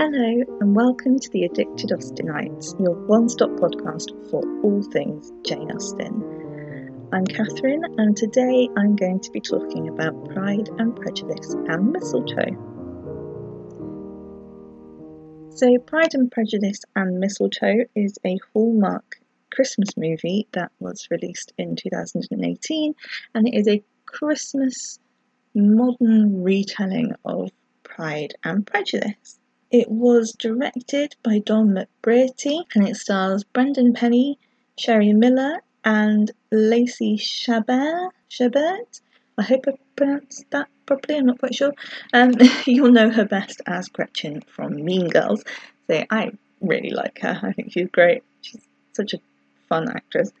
Hello, and welcome to the Addicted Austenites, your one stop podcast for all things Jane Austen. I'm Catherine, and today I'm going to be talking about Pride and Prejudice and Mistletoe. So, Pride and Prejudice and Mistletoe is a Hallmark Christmas movie that was released in 2018, and it is a Christmas modern retelling of Pride and Prejudice. It was directed by Don McBrearty and it stars Brendan Penny, Sherry Miller, and Lacey Chabert. Chabert? I hope I pronounced that properly, I'm not quite sure. Um, you'll know her best as Gretchen from Mean Girls. So I really like her. I think she's great. She's such a fun actress.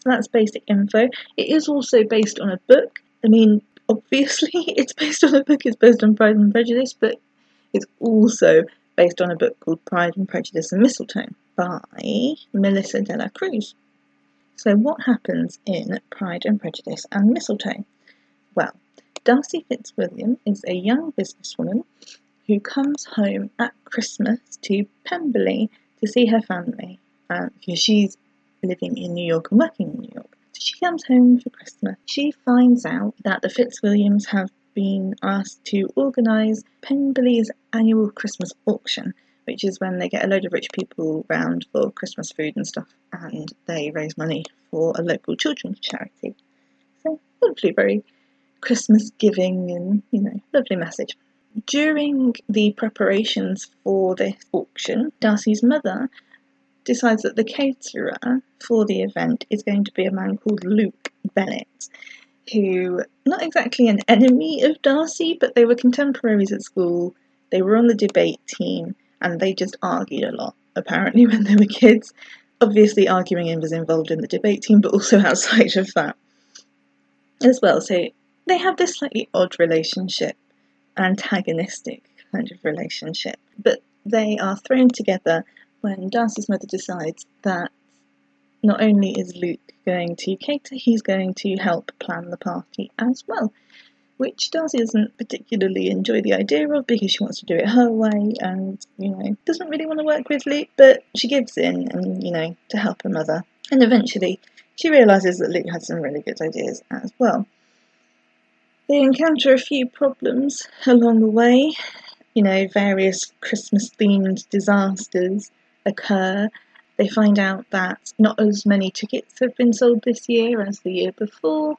So that's basic info. It is also based on a book. I mean, obviously it's based on a book, it's based on Pride and Prejudice, but it's also based on a book called Pride and Prejudice and Mistletoe by Melissa de la Cruz. So, what happens in Pride and Prejudice and Mistletoe? Well, Darcy Fitzwilliam is a young businesswoman who comes home at Christmas to Pemberley to see her family because she's living in New York and working in New York. So she comes home for Christmas. She finds out that the Fitzwilliams have been asked to organise Pemberley's annual Christmas auction, which is when they get a load of rich people round for Christmas food and stuff, and they raise money for a local children's charity. So, hopefully, very Christmas giving and, you know, lovely message. During the preparations for this auction, Darcy's mother decides that the caterer for the event is going to be a man called Luke Bennet, who not exactly an enemy of Darcy, but they were contemporaries at school. They were on the debate team, and they just argued a lot. Apparently, when they were kids, obviously arguing and was involved in the debate team, but also outside of that as well. So they have this slightly odd relationship, antagonistic kind of relationship, but they are thrown together when Darcy's mother decides that not only is Luke going to cater, he's going to help plan the party as well. Which Darcy doesn't particularly enjoy the idea of because she wants to do it her way and, you know, doesn't really want to work with Luke, but she gives in and, you know, to help her mother. And eventually she realises that Luke has some really good ideas as well. They encounter a few problems along the way, you know, various Christmas themed disasters occur they find out that not as many tickets have been sold this year as the year before,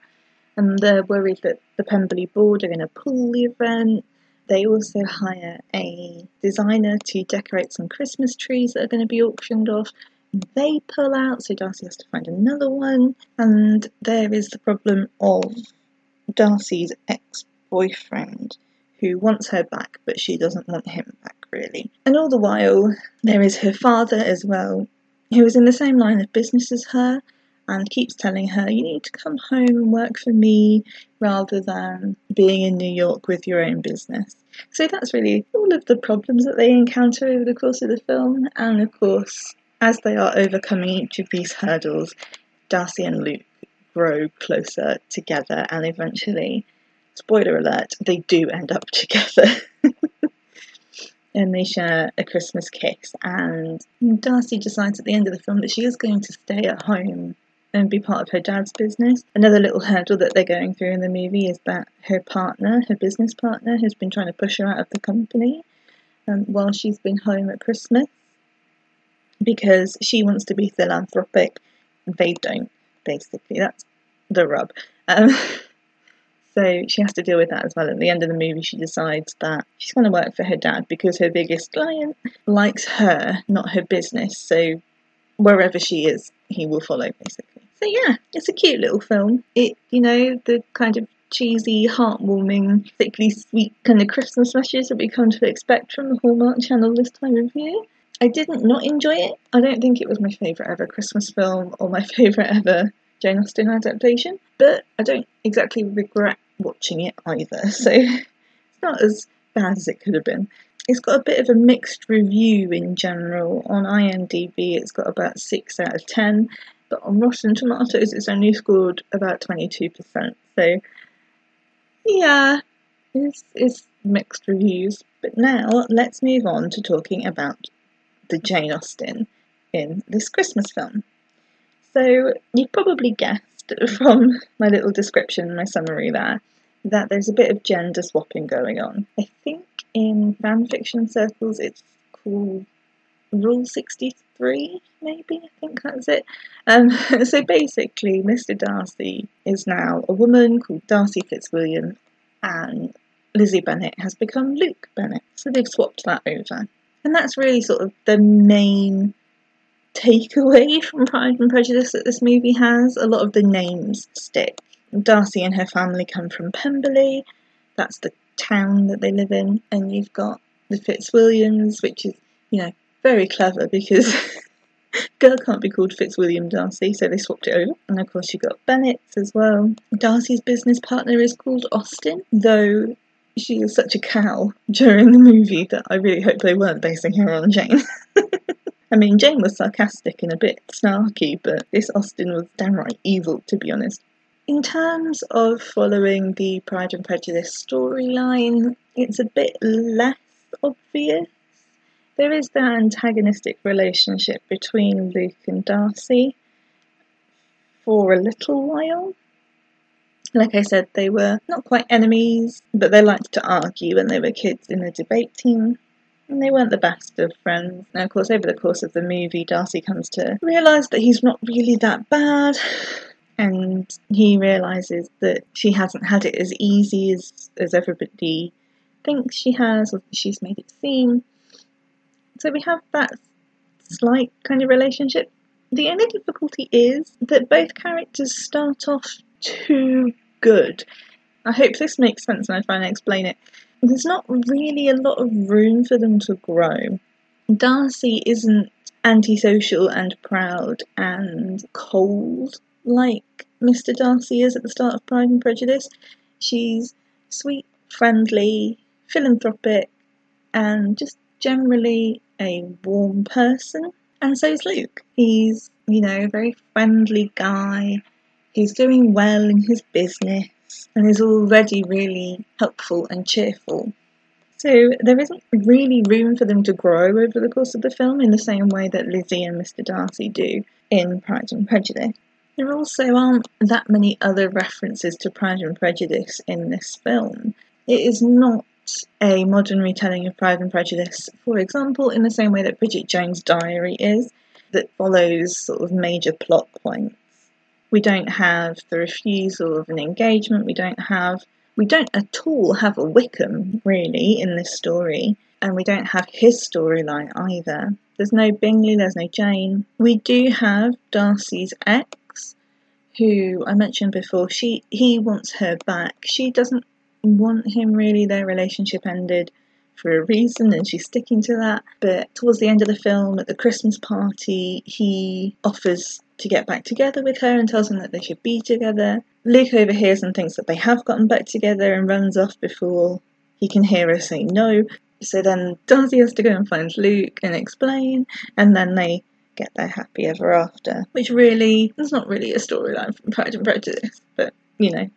and they're worried that the Pemberley board are going to pull the event. They also hire a designer to decorate some Christmas trees that are going to be auctioned off. They pull out, so Darcy has to find another one. And there is the problem of Darcy's ex boyfriend who wants her back, but she doesn't want him back really. And all the while, there is her father as well, who is in the same line of business as her and keeps telling her, You need to come home and work for me rather than being in New York with your own business. So that's really all of the problems that they encounter over the course of the film. And of course, as they are overcoming each of these hurdles, Darcy and Luke grow closer together and eventually, spoiler alert, they do end up together. And they share a Christmas kiss. And Darcy decides at the end of the film that she is going to stay at home and be part of her dad's business. Another little hurdle that they're going through in the movie is that her partner, her business partner, has been trying to push her out of the company um, while she's been home at Christmas because she wants to be philanthropic. They don't, basically. That's the rub. Um, So she has to deal with that as well. At the end of the movie, she decides that she's going to work for her dad because her biggest client likes her, not her business. So wherever she is, he will follow, basically. So yeah, it's a cute little film. It, you know, the kind of cheesy, heartwarming, thickly sweet kind of Christmas messages that we come to expect from the Hallmark Channel this time of year. I didn't not enjoy it. I don't think it was my favourite ever Christmas film or my favourite ever Jane Austen adaptation, but I don't exactly regret watching it either, so it's not as bad as it could have been. It's got a bit of a mixed review in general. On IMDb, it's got about 6 out of 10, but on Rotten Tomatoes, it's only scored about 22%. So, yeah, is, is mixed reviews. But now let's move on to talking about the Jane Austen in this Christmas film. So you've probably guessed from my little description, my summary there, that there's a bit of gender swapping going on. I think in fanfiction circles it's called Rule 63, maybe, I think that's it. Um, so basically, Mr. Darcy is now a woman called Darcy Fitzwilliam, and Lizzie Bennet has become Luke Bennet. So they've swapped that over. And that's really sort of the main takeaway from Pride and Prejudice that this movie has. A lot of the names stick. Darcy and her family come from Pemberley, that's the town that they live in, and you've got the Fitzwilliams, which is, you know, very clever because girl can't be called Fitzwilliam Darcy, so they swapped it over. And of course, you've got Bennet as well. Darcy's business partner is called Austen, though she is such a cow during the movie that I really hope they weren't basing her on Jane. I mean, Jane was sarcastic and a bit snarky, but this Austen was downright evil, to be honest. In terms of following the Pride and Prejudice storyline, it's a bit less obvious. There is the antagonistic relationship between Luke and Darcy for a little while. Like I said, they were not quite enemies, but they liked to argue when they were kids in a debate team. And they weren't the best of friends. Now, of course, over the course of the movie, Darcy comes to realise that he's not really that bad and he realizes that she hasn't had it as easy as, as everybody thinks she has or she's made it seem. So we have that slight kind of relationship. The only difficulty is that both characters start off too good. I hope this makes sense when I try and explain it. There's not really a lot of room for them to grow. Darcy isn't antisocial and proud and cold like Mr. Darcy is at the start of Pride and Prejudice. She's sweet, friendly, philanthropic, and just generally a warm person. And so is Luke. He's, you know, a very friendly guy. He's doing well in his business and is already really helpful and cheerful. So there isn't really room for them to grow over the course of the film in the same way that Lizzie and Mr. Darcy do in Pride and Prejudice. There also aren't that many other references to Pride and Prejudice in this film. It is not a modern retelling of Pride and Prejudice, for example, in the same way that Bridget Jones' Diary is, that follows sort of major plot points. We don't have the refusal of an engagement, we don't have we don't at all have a Wickham really in this story, and we don't have his storyline either. There's no Bingley, there's no Jane. We do have Darcy's ex, who I mentioned before, she he wants her back. She doesn't want him really. Their relationship ended for a reason and she's sticking to that. But towards the end of the film, at the Christmas party, he offers to get back together with her and tells them that they should be together. Luke overhears and thinks that they have gotten back together and runs off before he can hear her say no. So then Darcy has to go and find Luke and explain, and then they get their happy ever after, which really is not really a storyline from Pride and Prejudice, but you know,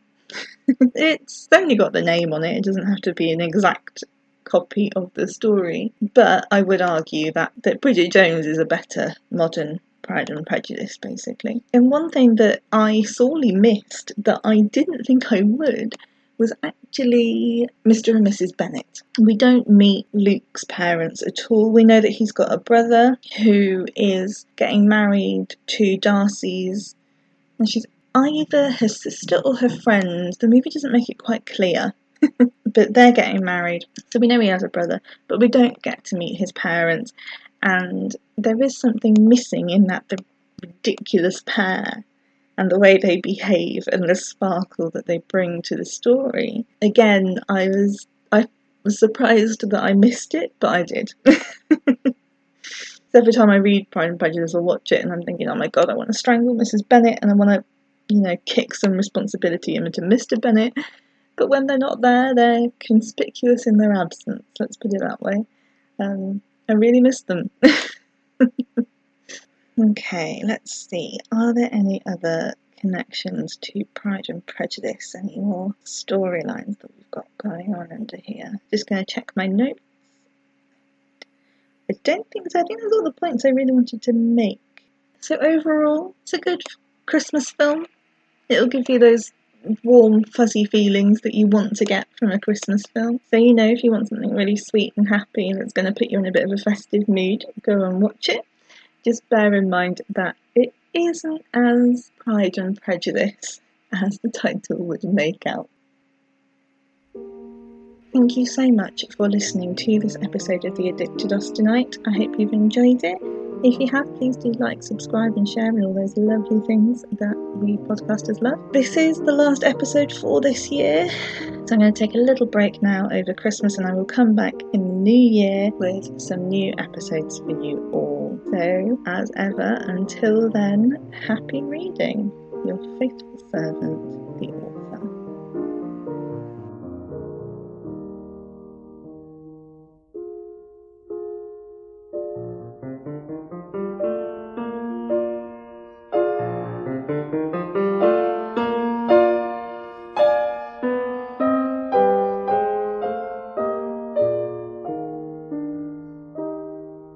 it's only got the name on it, it doesn't have to be an exact copy of the story. But I would argue that, that Bridget Jones is a better modern Pride and Prejudice, basically. And one thing that I sorely missed that I didn't think I would was actually Mr. and Mrs. Bennet. We don't meet Luke's parents at all. We know that he's got a brother who is getting married to Darcy's, and she's either her sister or her friend. The movie doesn't make it quite clear. but they're getting married, so we know he has a brother, but we don't get to meet his parents, and there is something missing in that the ridiculous pair and the way they behave and the sparkle that they bring to the story. Again, I was I was surprised that I missed it, but I did. every time I read Pride and Prejudice or watch it, and I'm thinking, oh my god, I want to strangle Mrs. Bennet, and I want to, you know, kick some responsibility into Mr. Bennet. But when they're not there, they're conspicuous in their absence. Let's put it that way. Um, I really miss them. Okay, let's see. Are there any other connections to Pride and Prejudice, any more storylines that we've got going on under here. Just going to check my notes. I don't think so. I think that's all the points I really wanted to make. So overall, it's a good Christmas film. It'll give you those warm, fuzzy feelings that you want to get from a Christmas film. So, you know, if you want something really sweet and happy that's going to put you in a bit of a festive mood, go and watch it. Just bear in mind that it isn't as Pride and Prejudice as the title would make out. Thank you so much for listening to this episode of The Addicted Austenite. I hope you've enjoyed it. If you have, please do like, subscribe, and share, and all those lovely things that we podcasters love. This is the last episode for this year, so I'm going to take a little break now over Christmas, and I will come back in the new year with some new episodes for you all. So, as ever, until then, happy reading. Your faithful servant,